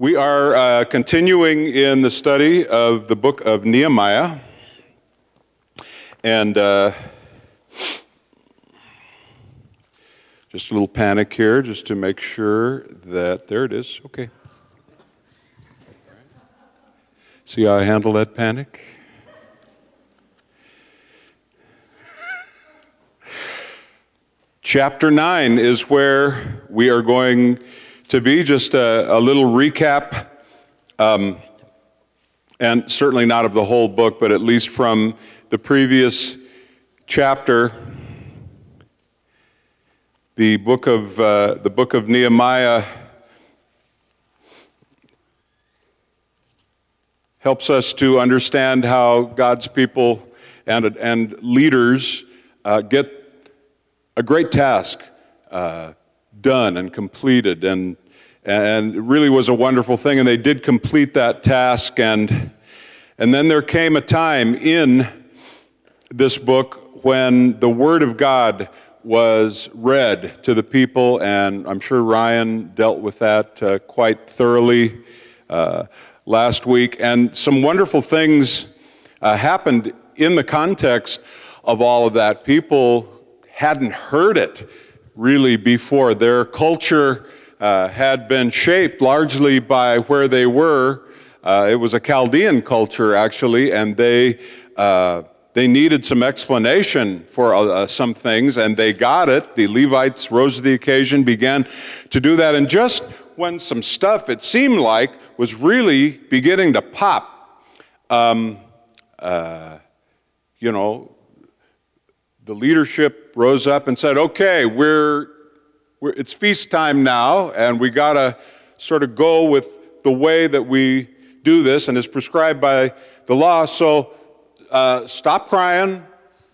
We are uh, continuing in the study of the book of Nehemiah. And uh, just a little panic here, just to make sure that there it is. Okay. See how I handle that panic? Chapter 9 is where we are going to be. Just a, a little recap, um, and certainly not of the whole book, but at least from the previous chapter. The book of, uh, the book of Nehemiah helps us to understand how God's people and, and leaders uh, get a great task uh, done and completed, and, and it really was a wonderful thing. And they did complete that task. And, and then there came a time in this book when the Word of God was read to the people, and I'm sure Ryan dealt with that uh, quite thoroughly uh, last week. And some wonderful things uh, happened in the context of all of that. People hadn't heard it really before. Their culture uh, had been shaped largely by where they were. Uh, it was a Chaldean culture, actually, and they, uh, they needed some explanation for uh, uh, some things, and they got it. The Levites rose to the occasion, began to do that, and just when some stuff, it seemed like, was really beginning to pop, um, uh, you know, the leadership rose up and said, okay, we're, we're it's feast time now, and we got to sort of go with the way that we do this and is prescribed by the law. So uh, stop crying.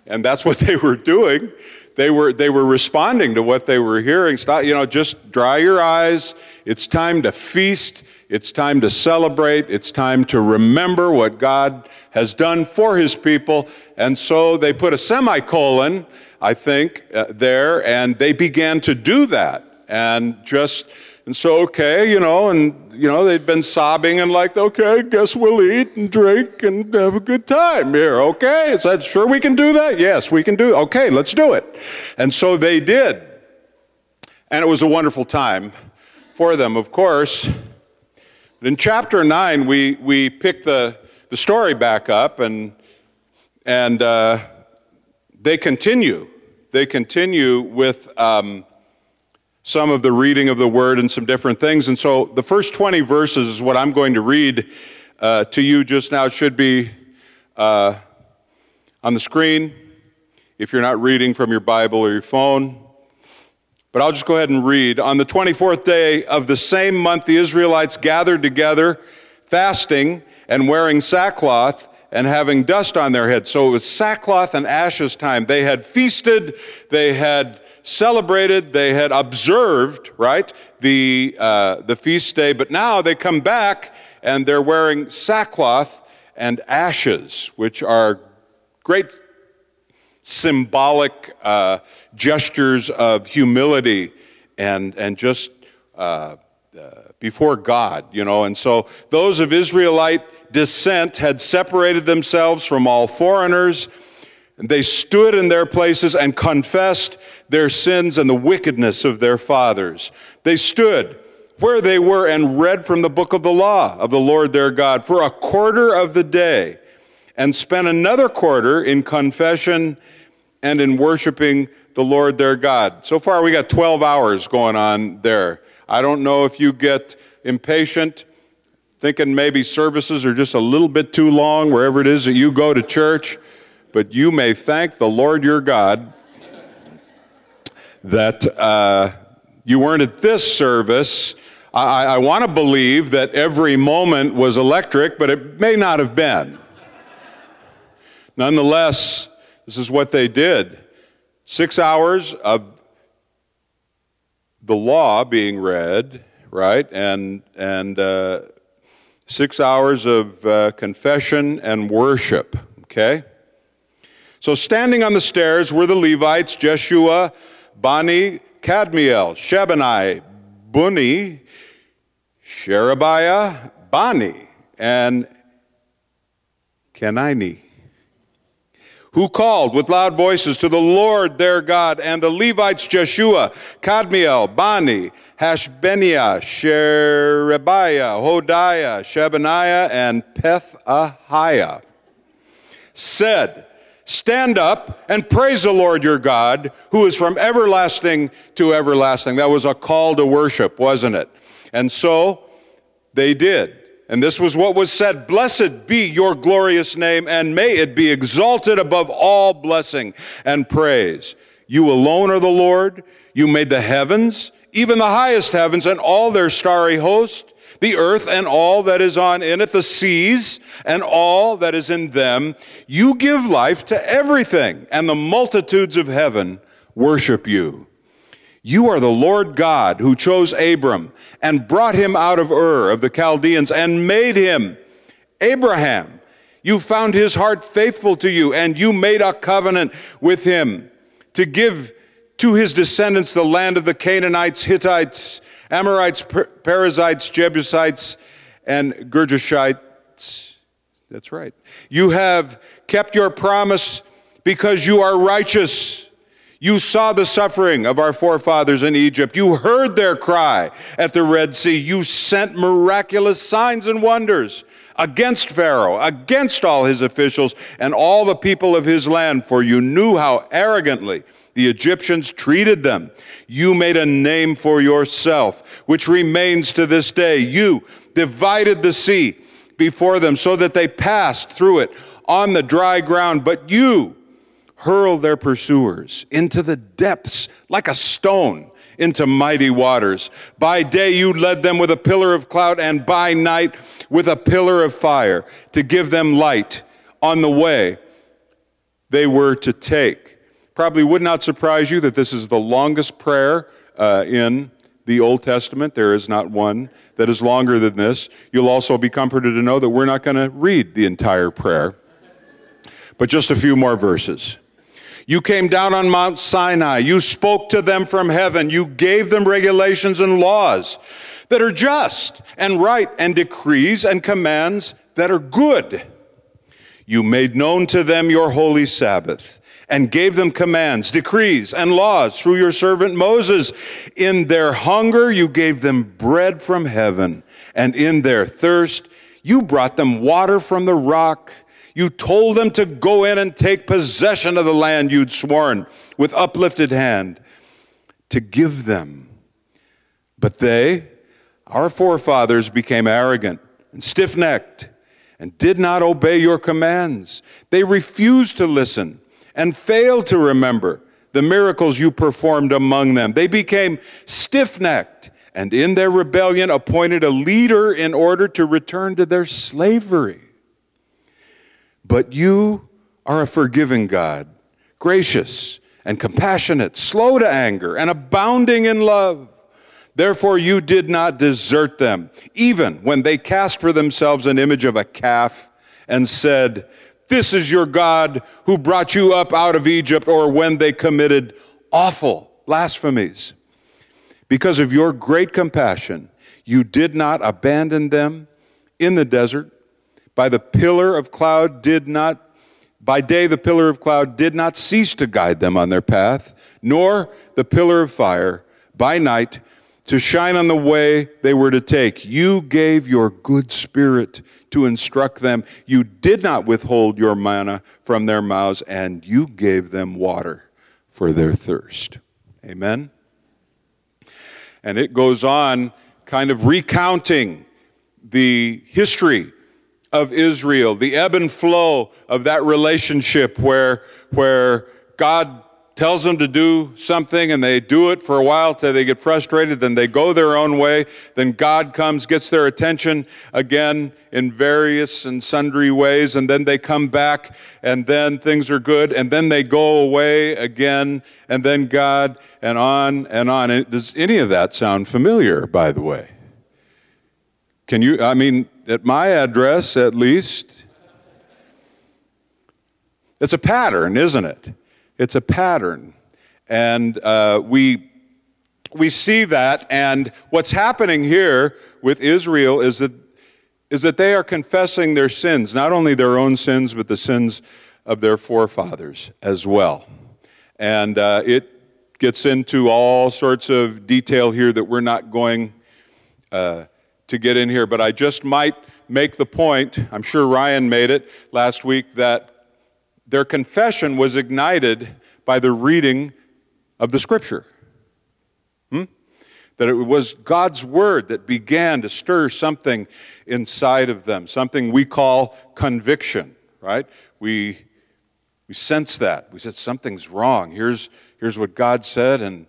And that's what they were doing. They were, they were responding to what they were hearing. Stop, you know, just dry your eyes. It's time to feast. It's time to celebrate. It's time to remember what God has done for his people. And so they put a semicolon, I think, uh, there, and they began to do that. And just, and so, okay, you know, and, you know, they'd been sobbing and like, okay, guess we'll eat and drink and have a good time here, okay? Is that sure we can do that? Yes, we can do it. Okay, let's do it. And so they did. And it was a wonderful time for them, of course. But in chapter 9, we, we pick the, the story back up and, and uh, they continue. They continue with um, some of the reading of the word and some different things. And so the first 20 verses is what I'm going to read uh, to you just now. It should be uh, on the screen if you're not reading from your Bible or your phone. But I'll just go ahead and read. On the 24th day of the same month, the Israelites gathered together, fasting and wearing sackcloth and having dust on their heads. So it was sackcloth and ashes time. They had feasted, they had celebrated, they had observed, right, the, uh, the feast day, but now they come back and they're wearing sackcloth and ashes, which are great symbolic uh, gestures of humility and, and just uh, uh, before God, you know. And so those of Israelite descent had separated themselves from all foreigners. They stood in their places and confessed their sins and the wickedness of their fathers. They stood where they were and read from the book of the law of the Lord their God for a quarter of the day and spent another quarter in confession and in worshiping the Lord their God. So far, we got 12 hours going on there. I don't know if you get impatient, thinking maybe services are just a little bit too long wherever it is that you go to church, but you may thank the Lord your God that uh, you weren't at this service. I, I want to believe that every moment was electric, but it may not have been. Nonetheless, this is what they did six hours of the law being read, right? And, and uh, six hours of uh, confession and worship, okay? So standing on the stairs were the Levites, Jeshua, Bani, Kadmiel, Shebani, Bunni, Sherebiah, Bani, and Kenani, who called with loud voices to the Lord their God, and the Levites Jeshua, Kadmiel, Bani, Hashabneiah, Sherebiah, Hodiah, Shebaniah, and Pethahiah, said, Stand up and praise the Lord your God, who is from everlasting to everlasting. That was a call to worship, wasn't it? And so they did. And this was what was said Blessed be your glorious name, and may it be exalted above all blessing and praise. You alone are the Lord. You made the heavens, even the highest heavens, and all their starry host the earth and all that is on in it, the seas and all that is in them. You give life to everything, and the multitudes of heaven worship you. You are the Lord God who chose Abram and brought him out of Ur of the Chaldeans and made him Abraham. You found his heart faithful to you, and you made a covenant with him to give to his descendants the land of the Canaanites, Hittites, Amorites, Perizzites, Jebusites, and Girgashites. That's right. You have kept your promise because you are righteous. You saw the suffering of our forefathers in Egypt. You heard their cry at the Red Sea. You sent miraculous signs and wonders against Pharaoh, against all his officials, and all the people of his land, for you knew how arrogantly the Egyptians treated them. You made a name for yourself, which remains to this day. You divided the sea before them so that they passed through it on the dry ground, but you hurled their pursuers into the depths like a stone into mighty waters. By day you led them with a pillar of cloud, and by night with a pillar of fire to give them light on the way they were to take. Probably would not surprise you that this is the longest prayer uh, in the Old Testament. There is not one that is longer than this. You'll also be comforted to know that we're not going to read the entire prayer, but just a few more verses. You came down on Mount Sinai. You spoke to them from heaven. You gave them regulations and laws that are just and right and decrees and commands that are good. You made known to them your holy Sabbath and gave them commands, decrees, and laws through your servant Moses. In their hunger, you gave them bread from heaven, and in their thirst, you brought them water from the rock. You told them to go in and take possession of the land you'd sworn with uplifted hand to give them. But they, our forefathers, became arrogant and stiff necked and did not obey your commands. They refused to listen and failed to remember the miracles you performed among them. They became stiff necked and in their rebellion appointed a leader in order to return to their slavery. But you are a forgiving God, gracious and compassionate, slow to anger, and abounding in love. Therefore, you did not desert them, even when they cast for themselves an image of a calf and said, this is your God who brought you up out of Egypt, or when they committed awful blasphemies. Because of your great compassion, you did not abandon them in the desert. By the pillar of cloud did not by day the pillar of cloud did not cease to guide them on their path, nor the pillar of fire by night to shine on the way they were to take. You gave your good spirit to instruct them. You did not withhold your manna from their mouths, and you gave them water for their thirst. Amen? And it goes on, kind of recounting the history of Israel, the ebb and flow of that relationship where, where God tells them to do something and they do it for a while till they get frustrated, then they go their own way. Then God comes, gets their attention again in various and sundry ways, and then they come back, and then things are good, and then they go away again, and then God, and on and on. Does any of that sound familiar, by the way? Can you, I mean, at my address at least, it's a pattern, isn't it? It's a pattern. And uh, we we see that, and what's happening here with Israel is that, is that they are confessing their sins, not only their own sins, but the sins of their forefathers as well. And uh, it gets into all sorts of detail here that we're not going uh, to get in here, but I just might make the point, I'm sure Ryan made it last week, that their confession was ignited by the reading of the scripture. Hmm? That it was God's word that began to stir something inside of them, something we call conviction, right? We, we sense that. We said, something's wrong. Here's, here's what God said, and,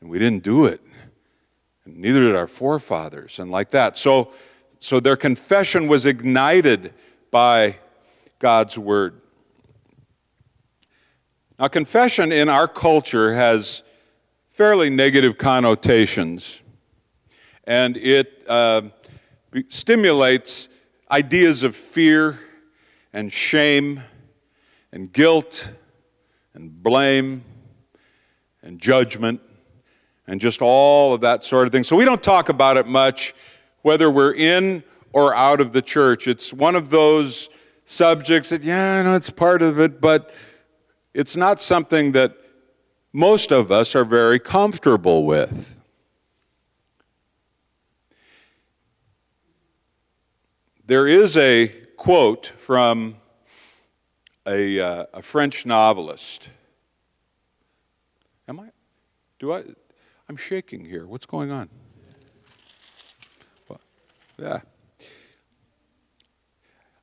and we didn't do it. And neither did our forefathers, and like that. So, so their confession was ignited by God's word. Now, confession in our culture has fairly negative connotations, and it uh, stimulates ideas of fear and shame and guilt and blame and judgment and just all of that sort of thing. So we don't talk about it much whether we're in or out of the church. It's one of those subjects that, yeah, I know it's part of it, but it's not something that most of us are very comfortable with. There is a quote from a, uh, a French novelist. Am I? Do I? I'm shaking here. What's going on? Yeah.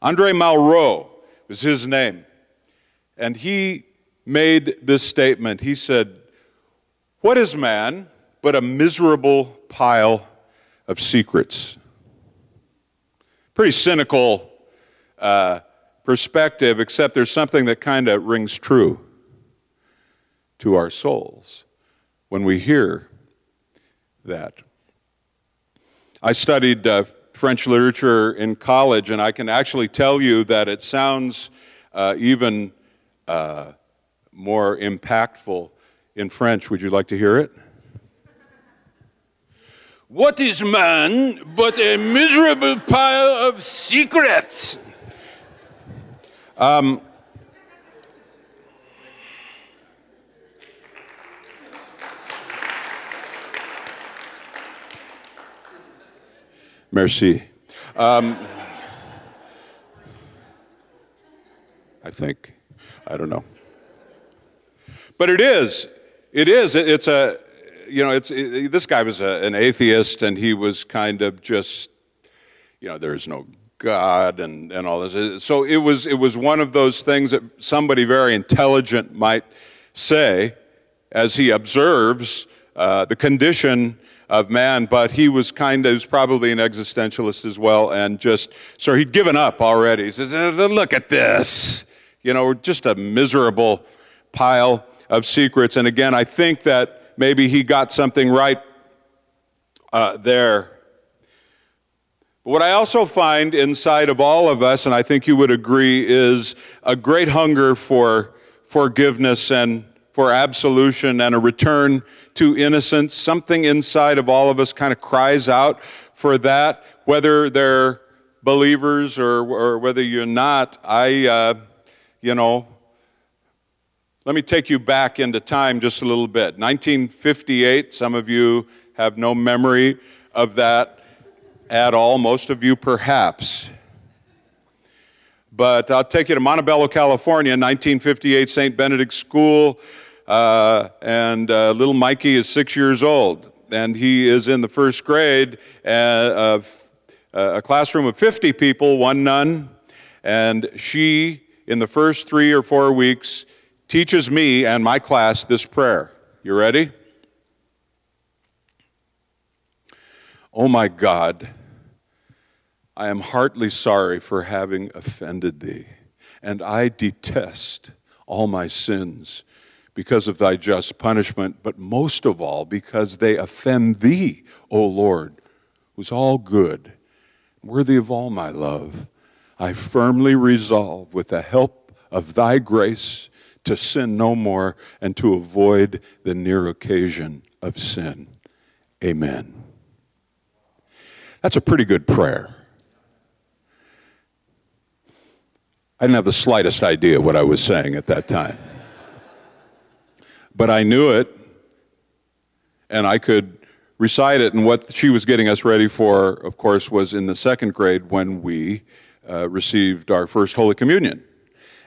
Andre Malraux was his name. And he made this statement. He said, What is man but a miserable pile of secrets? Pretty cynical uh, perspective, except there's something that kind of rings true to our souls when we hear that. I studied uh, French literature in college, and I can actually tell you that it sounds uh, even uh, more impactful in French. Would you like to hear it? What is man but a miserable pile of secrets? Um, Merci. Um, I think. I don't know. But it is. It is. It's a, you know, it's, it, this guy was a, an atheist and he was kind of just, you know, there's no God and, and all this. So it was, it was one of those things that somebody very intelligent might say as he observes uh, the condition of man, but he was kind of, was probably an existentialist as well, and just, so he'd given up already. He says, uh, look at this. You know, we're just a miserable pile of secrets. And again, I think that maybe he got something right uh, there. But what I also find inside of all of us, and I think you would agree, is a great hunger for forgiveness and for absolution and a return to innocence. Something inside of all of us kind of cries out for that, whether they're believers or, or whether you're not. I, uh, you know, let me take you back into time just a little bit. 1958, some of you have no memory of that at all, most of you perhaps. But I'll take you to Montebello, California, 1958, St. Benedict School. Uh, and uh, little Mikey is six years old, and he is in the first grade uh, of uh, a classroom of 50 people, one nun, and she, in the first three or four weeks, teaches me and my class this prayer. You ready? Oh my God, I am heartily sorry for having offended thee, and I detest all my sins because of thy just punishment, but most of all because they offend thee, O Lord, who's all good, worthy of all my love. I firmly resolve, with the help of thy grace, to sin no more and to avoid the near occasion of sin. Amen. That's a pretty good prayer. I didn't have the slightest idea what I was saying at that time. But I knew it, and I could recite it. And what she was getting us ready for, of course, was in the second grade when we uh, received our first Holy Communion.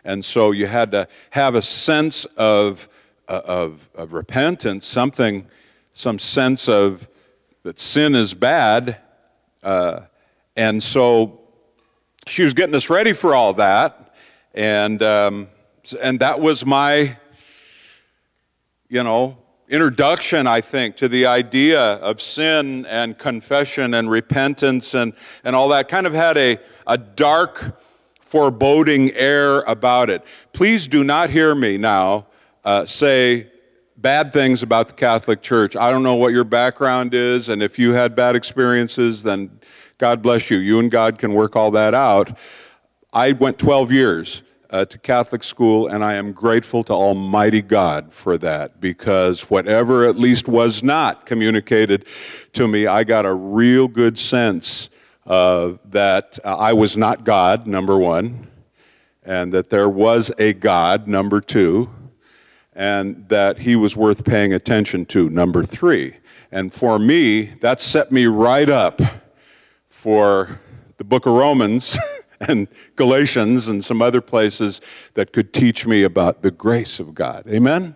And so you had to have a sense of, uh, of, of repentance, something, some sense of that sin is bad. Uh, and so she was getting us ready for all that. And, um, and that was my, you know, introduction, I think, to the idea of sin and confession and repentance and, and all that kind of had a, a dark, foreboding air about it. Please do not hear me now uh, say bad things about the Catholic Church. I don't know what your background is, and if you had bad experiences, then God bless you. You and God can work all that out. I went 12 years uh, to Catholic school, and I am grateful to Almighty God for that because whatever at least was not communicated to me, I got a real good sense uh, that I was not God, number one, and that there was a God, number two, and that He was worth paying attention to, number three. And for me, that set me right up for the book of Romans. and Galatians and some other places that could teach me about the grace of God. Amen?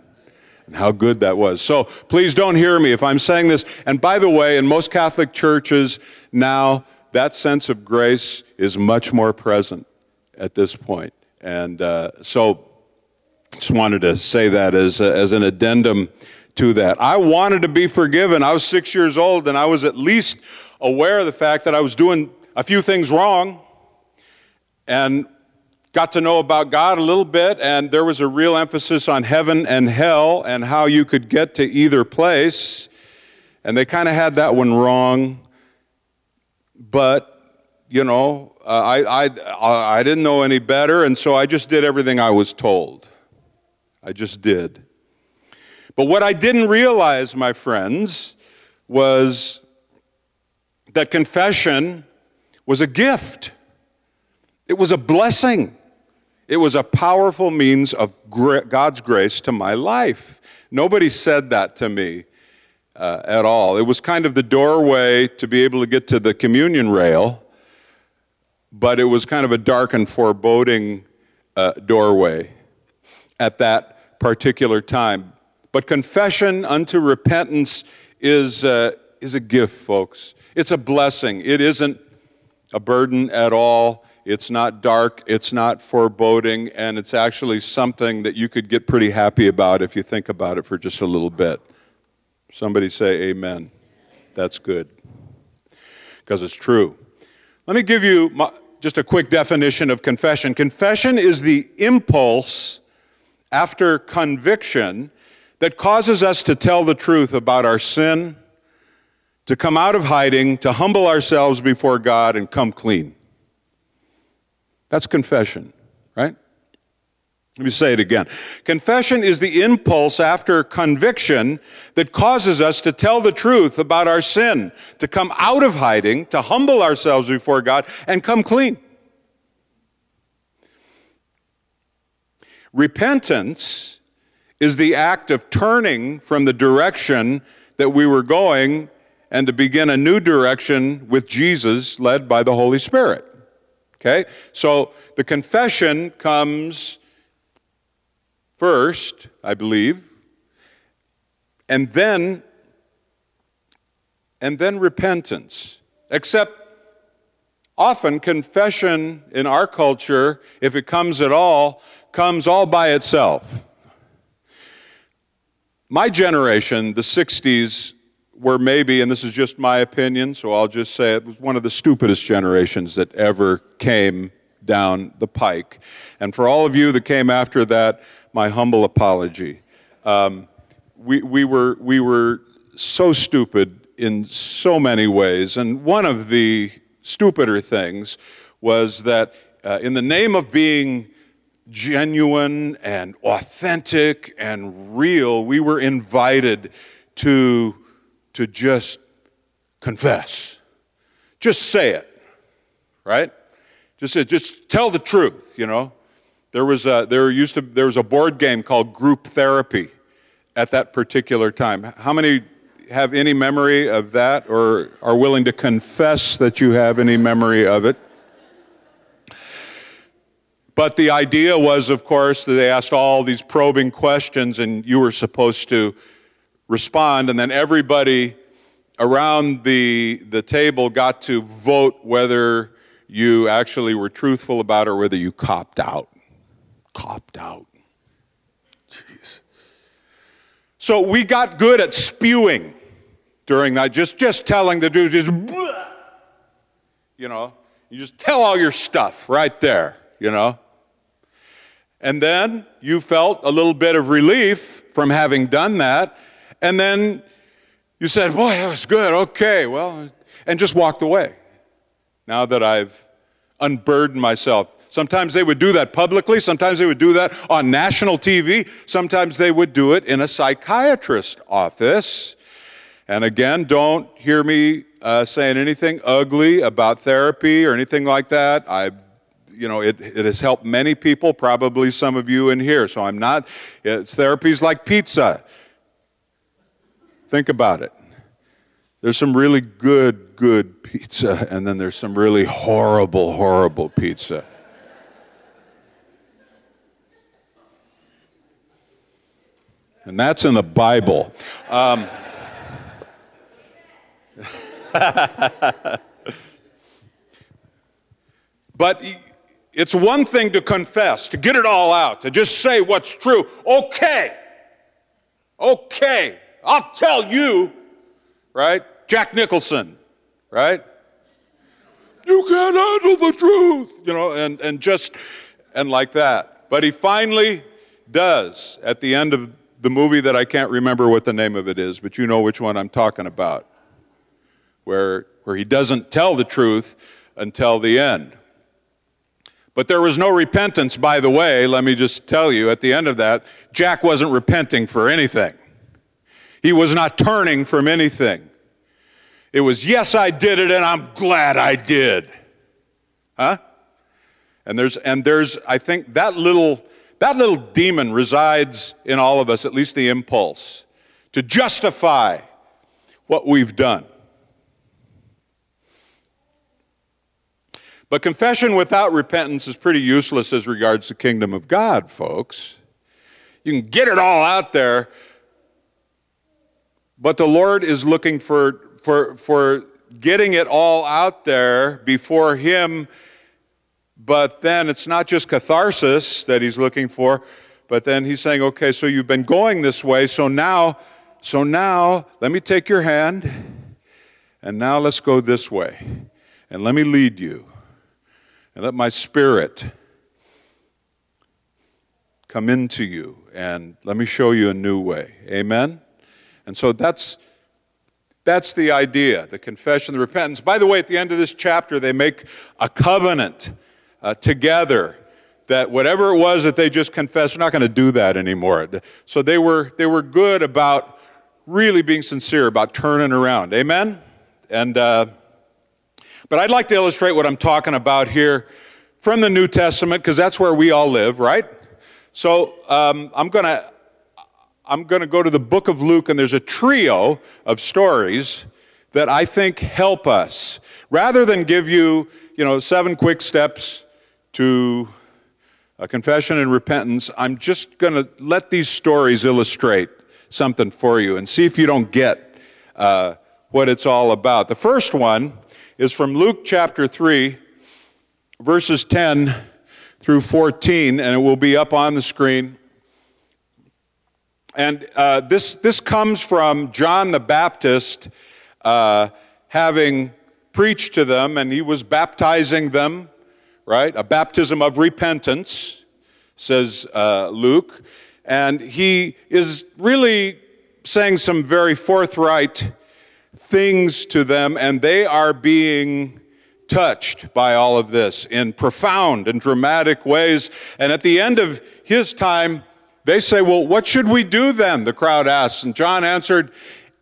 And how good that was. So please don't hear me if I'm saying this. And by the way, in most Catholic churches now, that sense of grace is much more present at this point. And uh, so just wanted to say that as, a, as an addendum to that. I wanted to be forgiven. I was six years old, and I was at least aware of the fact that I was doing a few things wrong and got to know about God a little bit, and there was a real emphasis on heaven and hell and how you could get to either place. And they kind of had that one wrong. But, you know, uh, I, I, I didn't know any better, and so I just did everything I was told. I just did. But what I didn't realize, my friends, was that confession was a gift. It was a blessing. It was a powerful means of God's grace to my life. Nobody said that to me uh, at all. It was kind of the doorway to be able to get to the communion rail, but it was kind of a dark and foreboding uh, doorway at that particular time. But confession unto repentance is, uh, is a gift, folks. It's a blessing. It isn't a burden at all. It's not dark, it's not foreboding, and it's actually something that you could get pretty happy about if you think about it for just a little bit. Somebody say amen. That's good. Because it's true. Let me give you my, just a quick definition of confession. Confession is the impulse after conviction that causes us to tell the truth about our sin, to come out of hiding, to humble ourselves before God, and come clean. That's confession, right? Let me say it again. Confession is the impulse after conviction that causes us to tell the truth about our sin, to come out of hiding, to humble ourselves before God, and come clean. Repentance is the act of turning from the direction that we were going and to begin a new direction with Jesus, led by the Holy Spirit. Okay? So the confession comes first, I believe, and then and then repentance. Except often confession in our culture, if it comes at all, comes all by itself. My generation, the 60s, were maybe, and this is just my opinion, so I'll just say it was one of the stupidest generations that ever came down the pike. And for all of you that came after that, my humble apology. Um, we, we, were, we were so stupid in so many ways, and one of the stupider things was that uh, in the name of being genuine and authentic and real, we were invited to to just confess. Just say it, right? Just, say, just tell the truth, you know. There was a, there used to there was a board game called Group Therapy at that particular time. How many have any memory of that or are willing to confess that you have any memory of it? But the idea was, of course, that they asked all these probing questions and you were supposed to respond, and then everybody around the, the table got to vote whether you actually were truthful about it or whether you copped out. Copped out. Jeez. So we got good at spewing during that, just, just telling the dude, just, you know, you just tell all your stuff right there, you know. And then you felt a little bit of relief from having done that. And then you said, Boy, that was good. Okay, well, and just walked away. Now that I've unburdened myself. Sometimes they would do that publicly, sometimes they would do that on national TV, sometimes they would do it in a psychiatrist office. And again, don't hear me uh, saying anything ugly about therapy or anything like that. I've you know, it, it has helped many people, probably some of you in here. So I'm not, it's therapies like pizza. Think about it. There's some really good, good pizza, and then there's some really horrible, horrible pizza. And that's in the Bible. Um, but it's one thing to confess, to get it all out, to just say what's true. Okay, okay, I'll tell you, right? Jack Nicholson, right? You can't handle the truth, you know, and, and just, and like that. But he finally does at the end of the movie that I can't remember what the name of it is, but you know which one I'm talking about, where, where he doesn't tell the truth until the end. But there was no repentance, by the way. Let me just tell you at the end of that, Jack wasn't repenting for anything. He was not turning from anything. It was, yes, I did it, and I'm glad I did. Huh? And there's, and there's, I think that little, that little demon resides in all of us, at least the impulse, to justify what we've done. But confession without repentance is pretty useless as regards the kingdom of God, folks. You can get it all out there, but the Lord is looking for, for, for getting it all out there before Him. But then it's not just catharsis that He's looking for, but then He's saying, okay, so you've been going this way, so now, so now, let me take your hand, and now let's go this way, and let me lead you and let my spirit come into you and let me show you a new way. Amen? And so that's that's the idea, the confession, the repentance. By the way, at the end of this chapter, they make a covenant uh, together that whatever it was that they just confessed, they're not going to do that anymore. So they were, they were good about really being sincere about turning around. Amen? And uh, but I'd like to illustrate what I'm talking about here from the New Testament, because that's where we all live, right? So um, I'm going to. I'm going to go to the book of Luke, and there's a trio of stories that I think help us. Rather than give you, you know, seven quick steps to a confession and repentance, I'm just going to let these stories illustrate something for you and see if you don't get uh, what it's all about. The first one is from Luke chapter 3, verses 10 through 14, and it will be up on the screen. And uh, this, this comes from John the Baptist uh, having preached to them, and he was baptizing them, right? A baptism of repentance, says uh, Luke. And he is really saying some very forthright things to them, and they are being touched by all of this in profound and dramatic ways. And at the end of his time, they say, Well, what should we do then? The crowd asks. And John answered,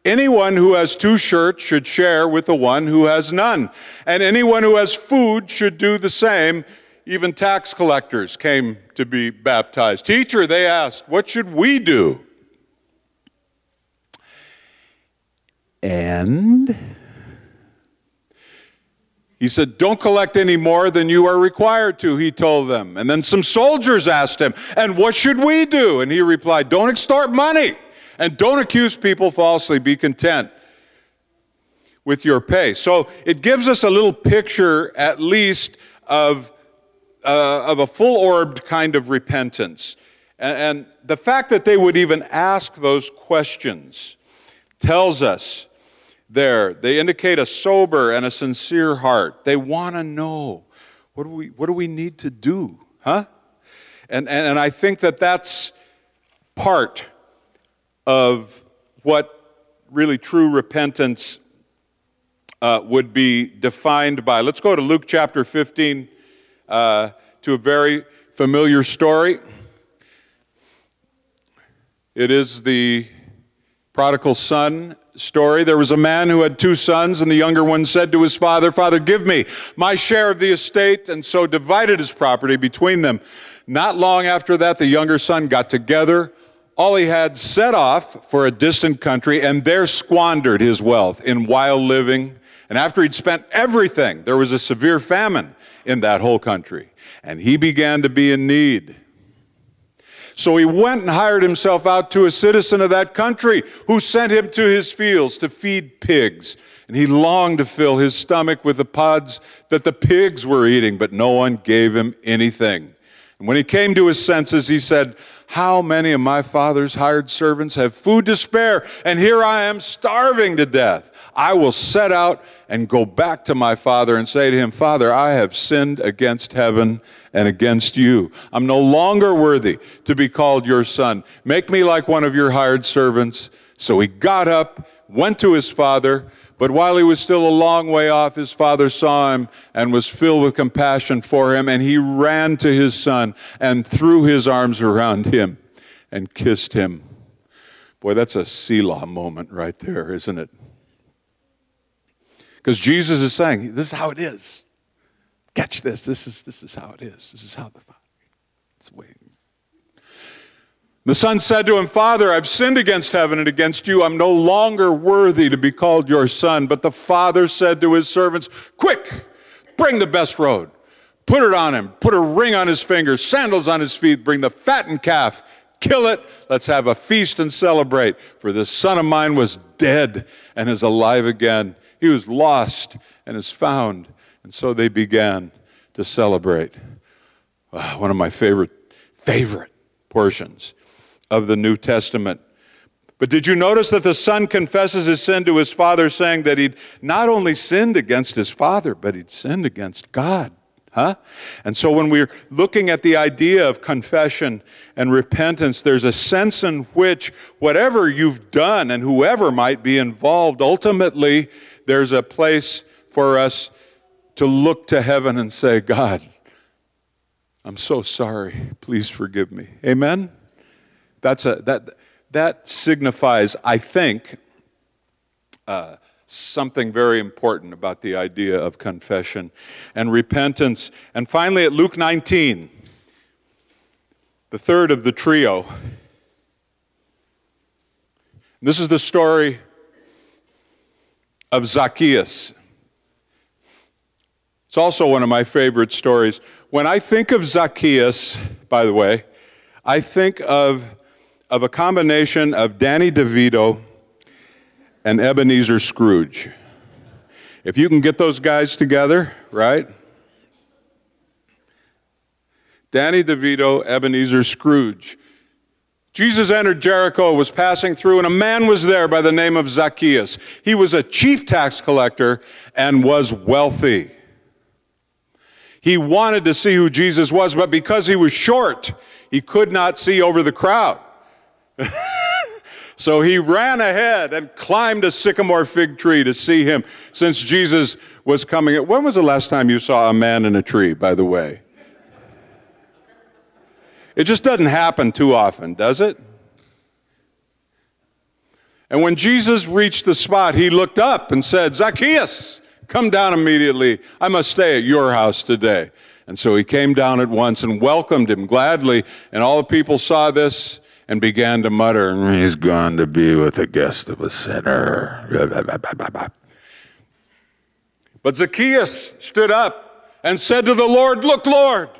Anyone who has two shirts should share with the one who has none. And anyone who has food should do the same. Even tax collectors came to be baptized. Teacher, they asked, what should we do? And he said, Don't collect any more than you are required to, he told them. And then some soldiers asked him, And what should we do? And he replied, Don't extort money and don't accuse people falsely. Be content with your pay. So it gives us a little picture, at least, of, uh, of a full orbed kind of repentance. And, and the fact that they would even ask those questions tells us there. They indicate a sober and a sincere heart. They want to know what do we, what do we need to do? Huh? And, and, and I think that that's part of what really true repentance uh, would be defined by. Let's go to Luke chapter 15 uh, to a very familiar story. It is the prodigal son story. There was a man who had two sons, and the younger one said to his father, Father, give me my share of the estate, and so divided his property between them. Not long after that, the younger son got together all he had, set off for a distant country, and there squandered his wealth in wild living. And after he'd spent everything, there was a severe famine in that whole country, and he began to be in need. So he went and hired himself out to a citizen of that country who sent him to his fields to feed pigs. And he longed to fill his stomach with the pods that the pigs were eating, but no one gave him anything. And when he came to his senses, he said, How many of my father's hired servants have food to spare? And here I am starving to death. I will set out and go back to my father and say to him, Father, I have sinned against heaven and against you. I'm no longer worthy to be called your son. Make me like one of your hired servants. So he got up, went to his father, but while he was still a long way off, his father saw him and was filled with compassion for him, and he ran to his son and threw his arms around him and kissed him. Boy, that's a Selah moment right there, isn't it? Because Jesus is saying, this is how it is. Catch this. This is, this is how it is. This is how the Father. It's waiting. The son said to him, Father, I've sinned against heaven and against you. I'm no longer worthy to be called your son. But the father said to his servants, Quick, bring the best robe. Put it on him. Put a ring on his finger, sandals on his feet. Bring the fattened calf. Kill it. Let's have a feast and celebrate. For this son of mine was dead and is alive again. He was lost and is found. And so they began to celebrate. Uh, one of my favorite, favorite portions of the New Testament. But did you notice that the son confesses his sin to his father, saying that he'd not only sinned against his father, but he'd sinned against God? Huh? And so when we're looking at the idea of confession and repentance, there's a sense in which whatever you've done and whoever might be involved, ultimately there's a place for us to look to heaven and say, God, I'm so sorry. Please forgive me. Amen? That's a, that, that signifies, I think, uh, something very important about the idea of confession and repentance. And finally, at Luke 19, the third of the trio, this is the story of Zacchaeus. It's also one of my favorite stories. When I think of Zacchaeus, by the way, I think of, of a combination of Danny DeVito and Ebenezer Scrooge. If you can get those guys together, right? Danny DeVito, Ebenezer Scrooge. Jesus entered Jericho, was passing through, and a man was there by the name of Zacchaeus. He was a chief tax collector and was wealthy. He wanted to see who Jesus was, but because he was short, he could not see over the crowd. so he ran ahead and climbed a sycamore fig tree to see him since Jesus was coming. When was the last time you saw a man in a tree, by the way? It just doesn't happen too often, does it? And when Jesus reached the spot, he looked up and said, Zacchaeus, come down immediately. I must stay at your house today. And so he came down at once and welcomed him gladly. And all the people saw this and began to mutter, He's gone to be with the guest of a sinner. But Zacchaeus stood up and said to the Lord, Look, Lord,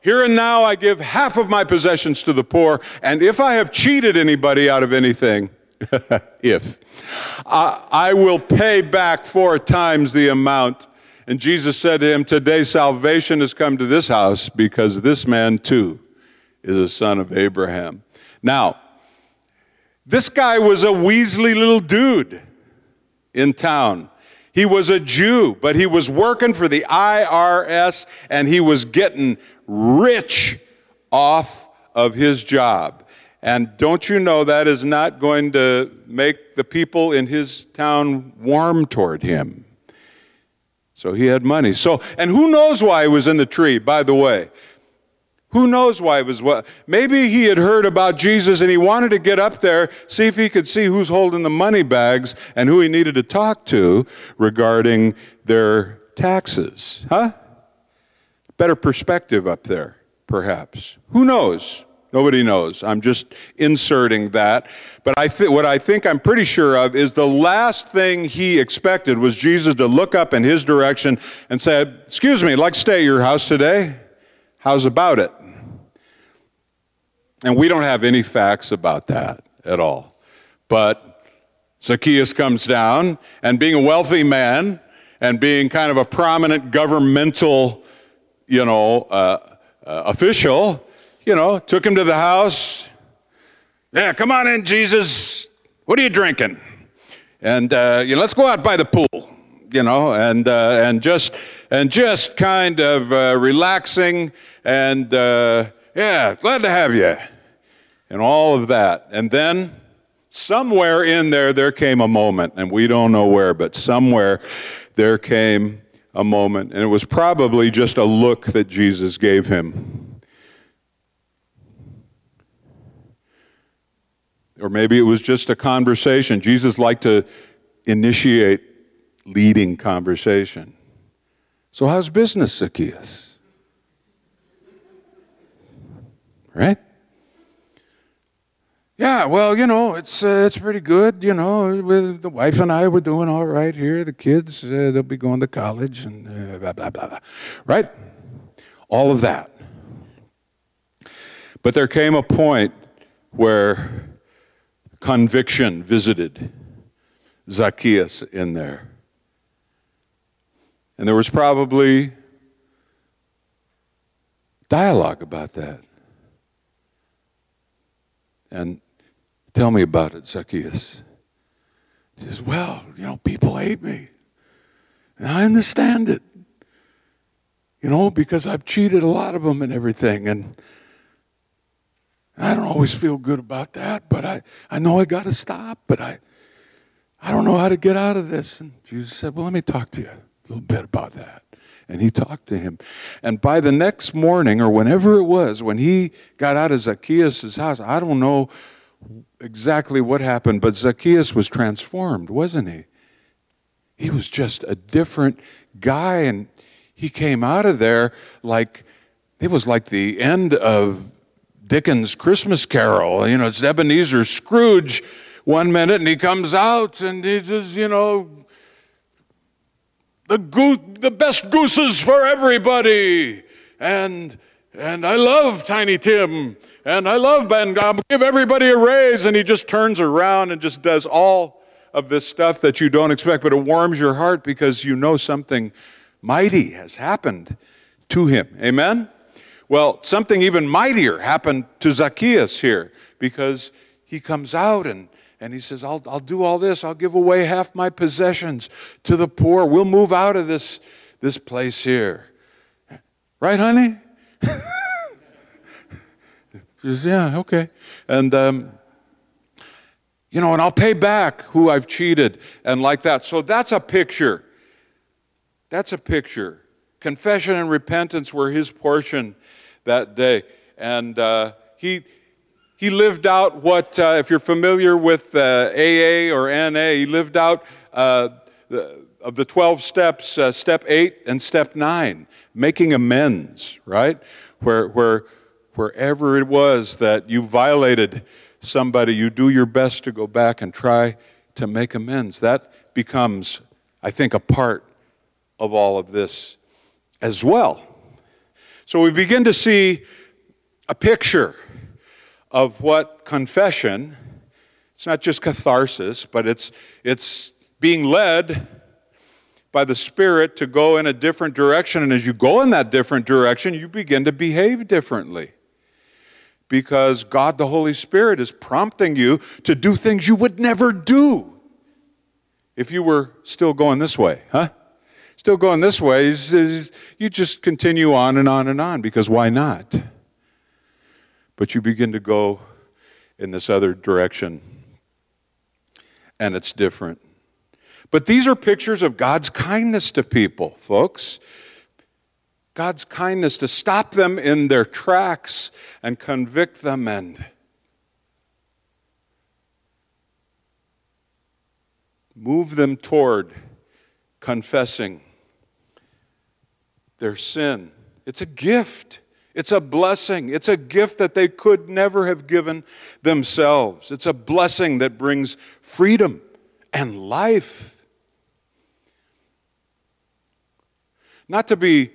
here and now I give half of my possessions to the poor, and if I have cheated anybody out of anything, if, I, I will pay back four times the amount. And Jesus said to him, Today salvation has come to this house because this man too is a son of Abraham. Now, this guy was a Weasley little dude in town. He was a Jew, but he was working for the IRS and he was getting rich off of his job. And don't you know that is not going to make the people in his town warm toward him? So he had money. So, and who knows why he was in the tree, by the way? Who knows why it was what? Maybe he had heard about Jesus and he wanted to get up there, see if he could see who's holding the money bags and who he needed to talk to regarding their taxes. Huh? Better perspective up there, perhaps. Who knows? Nobody knows. I'm just inserting that. But I th- what I think I'm pretty sure of is the last thing he expected was Jesus to look up in his direction and say, Excuse me, like stay at your house today. How's about it? And we don't have any facts about that at all. But Zacchaeus comes down, and being a wealthy man and being kind of a prominent governmental, you know, uh, uh, official, you know, took him to the house. Yeah, come on in, Jesus. What are you drinking? And uh, you know, let's go out by the pool you know, and, uh, and, just, and just kind of uh, relaxing and, uh, yeah, glad to have you, and all of that. And then somewhere in there, there came a moment, and we don't know where, but somewhere there came a moment, and it was probably just a look that Jesus gave him. Or maybe it was just a conversation. Jesus liked to initiate leading conversation. So, how's business, Zacchaeus? Right? Yeah, well, you know, it's uh, it's pretty good. You know, with the wife and I, we're doing all right here. The kids, uh, they'll be going to college and uh, blah, blah, blah, blah. Right? All of that. But there came a point where conviction visited Zacchaeus in there. And there was probably dialogue about that. And tell me about it, Zacchaeus. He says, Well, you know, people hate me. And I understand it. You know, because I've cheated a lot of them and everything. And I don't always feel good about that, but I, I know I got to stop, but I, I don't know how to get out of this. And Jesus said, Well, let me talk to you a little bit about that. And he talked to him. And by the next morning, or whenever it was, when he got out of Zacchaeus' house, I don't know exactly what happened, but Zacchaeus was transformed, wasn't he? He was just a different guy, and he came out of there like it was like the end of Dickens' Christmas Carol. You know, it's Ebenezer Scrooge one minute, and he comes out and he says, you know, the, go- the best gooses for everybody. And, and I love Tiny Tim. And I love Ben. I'll give everybody a raise. And he just turns around and just does all of this stuff that you don't expect, but it warms your heart because you know something mighty has happened to him. Amen? Well, something even mightier happened to Zacchaeus here because he comes out and and he says, I'll, I'll do all this. I'll give away half my possessions to the poor. We'll move out of this, this place here. Right, honey? she says, Yeah, okay. And, um, you know, and I'll pay back who I've cheated and like that. So that's a picture. That's a picture. Confession and repentance were his portion that day. And uh, he, he lived out what, uh, if you're familiar with uh, AA or NA, he lived out uh, the, of the 12 steps, uh, step eight and step nine, making amends, right? Where, where, wherever it was that you violated somebody, you do your best to go back and try to make amends. That becomes, I think, a part of all of this as well. So we begin to see a picture of what confession, it's not just catharsis, but it's, it's being led by the Spirit to go in a different direction. And as you go in that different direction, you begin to behave differently. Because God the Holy Spirit is prompting you to do things you would never do if you were still going this way, huh? Still going this way, you just continue on and on and on because why not? But you begin to go in this other direction and it's different. But these are pictures of God's kindness to people, folks. God's kindness to stop them in their tracks and convict them and move them toward confessing their sin. It's a gift. It's a blessing. It's a gift that they could never have given themselves. It's a blessing that brings freedom and life. Not to be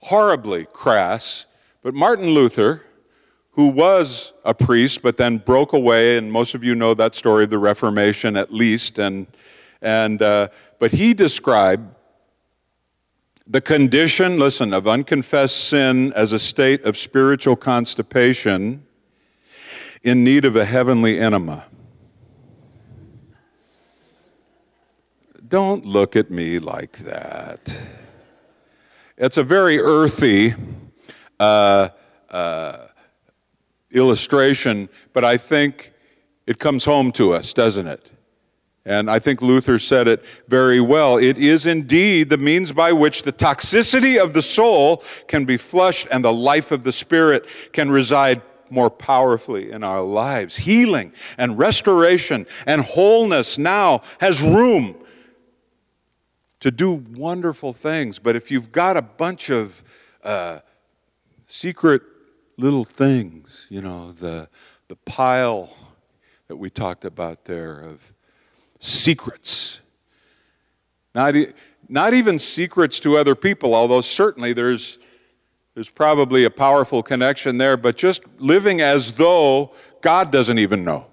horribly crass, but Martin Luther, who was a priest but then broke away, and most of you know that story of the Reformation at least, and, and, uh, but he described the condition, listen, of unconfessed sin as a state of spiritual constipation in need of a heavenly enema. Don't look at me like that. It's a very earthy uh, uh, illustration, but I think it comes home to us, doesn't it? And I think Luther said it very well. It is indeed the means by which the toxicity of the soul can be flushed and the life of the spirit can reside more powerfully in our lives. Healing and restoration and wholeness now has room to do wonderful things. But if you've got a bunch of uh, secret little things, you know, the, the pile that we talked about there of secrets, not, not even secrets to other people, although certainly there's, there's probably a powerful connection there, but just living as though God doesn't even know.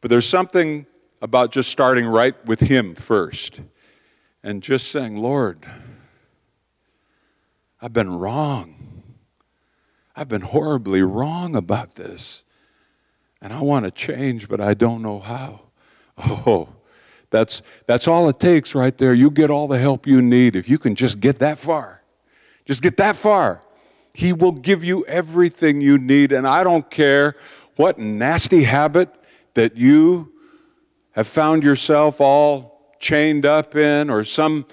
But there's something about just starting right with Him first and just saying, Lord, I've been wrong. I've been horribly wrong about this. And I want to change, but I don't know how. Oh, that's, that's all it takes right there. You get all the help you need. If you can just get that far, just get that far. He will give you everything you need. And I don't care what nasty habit that you have found yourself all chained up in or some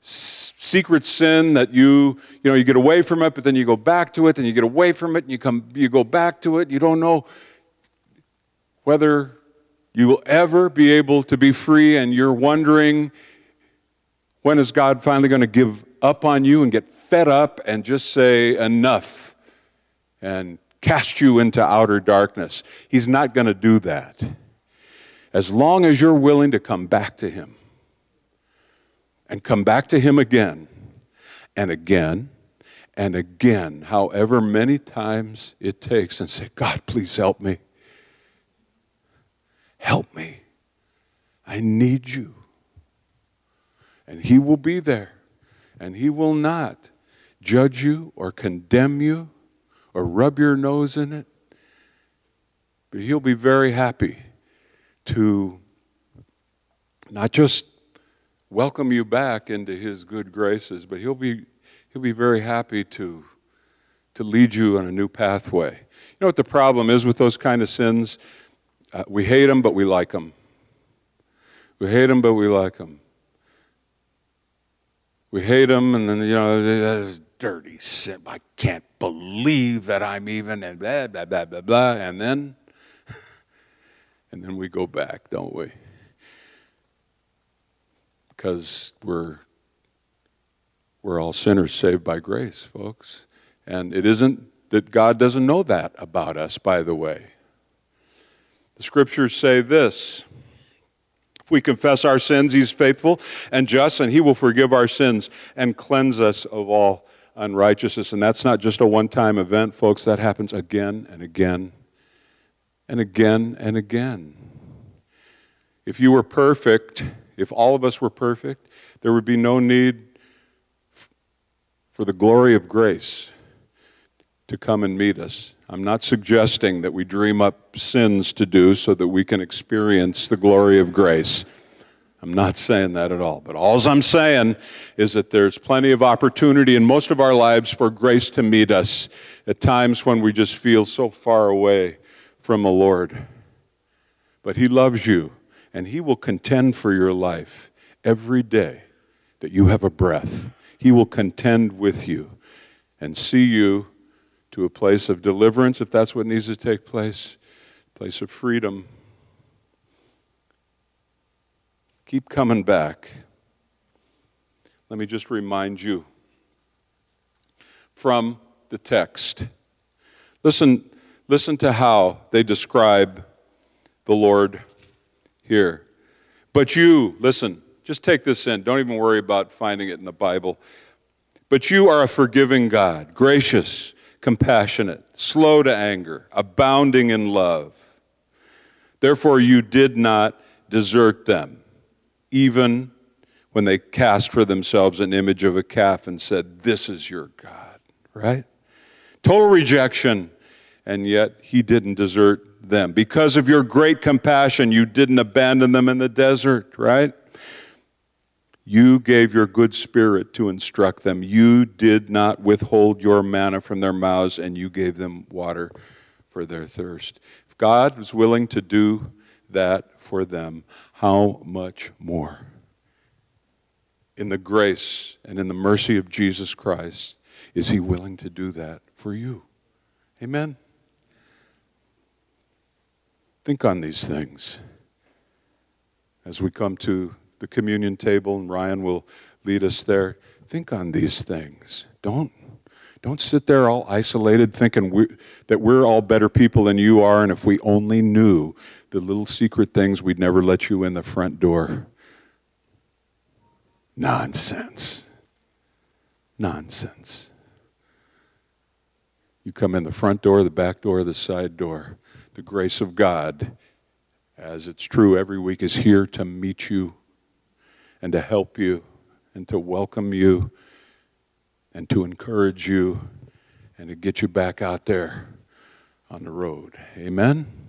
secret sin that you you know you get away from it but then you go back to it and you get away from it and you come you go back to it you don't know whether you will ever be able to be free and you're wondering when is God finally going to give up on you and get fed up and just say enough and cast you into outer darkness he's not going to do that as long as you're willing to come back to Him and come back to Him again and again and again, however many times it takes, and say, God, please help me. Help me. I need you. And He will be there, and He will not judge you or condemn you or rub your nose in it, but He'll be very happy to not just welcome you back into his good graces, but he'll be, he'll be very happy to, to lead you on a new pathway. You know what the problem is with those kind of sins? Uh, we hate them, but we like them. We hate them, but we like them. We hate them, and then, you know, dirty sin. I can't believe that I'm even and blah blah blah blah blah. And then and then we go back, don't we? Because we're we're all sinners saved by grace, folks. And it isn't that God doesn't know that about us, by the way. The scriptures say this if we confess our sins, He's faithful and just, and He will forgive our sins and cleanse us of all unrighteousness. And that's not just a one time event, folks. That happens again and again and again and again. If you were perfect, if all of us were perfect, there would be no need for the glory of grace to come and meet us. I'm not suggesting that we dream up sins to do so that we can experience the glory of grace. I'm not saying that at all. But all I'm saying is that there's plenty of opportunity in most of our lives for grace to meet us at times when we just feel so far away from the Lord. But He loves you, and He will contend for your life every day that you have a breath. He will contend with you and see you to a place of deliverance if that's what needs to take place, place of freedom. Keep coming back. Let me just remind you from the text. Listen, listen to how they describe the Lord here. But you, listen, just take this in. Don't even worry about finding it in the Bible. But you are a forgiving God, gracious compassionate, slow to anger, abounding in love. Therefore, you did not desert them, even when they cast for themselves an image of a calf and said, This is your God, right? Total rejection, and yet he didn't desert them. Because of your great compassion, you didn't abandon them in the desert, right? You gave your good spirit to instruct them. You did not withhold your manna from their mouths, and you gave them water for their thirst. If God was willing to do that for them, how much more? In the grace and in the mercy of Jesus Christ, is He willing to do that for you? Amen? Think on these things as we come to the communion table, and Ryan will lead us there. Think on these things. Don't, don't sit there all isolated thinking we, that we're all better people than you are, and if we only knew the little secret things, we'd never let you in the front door. Nonsense. Nonsense. You come in the front door, the back door, the side door. The grace of God, as it's true every week, is here to meet you and to help you and to welcome you and to encourage you and to get you back out there on the road. Amen?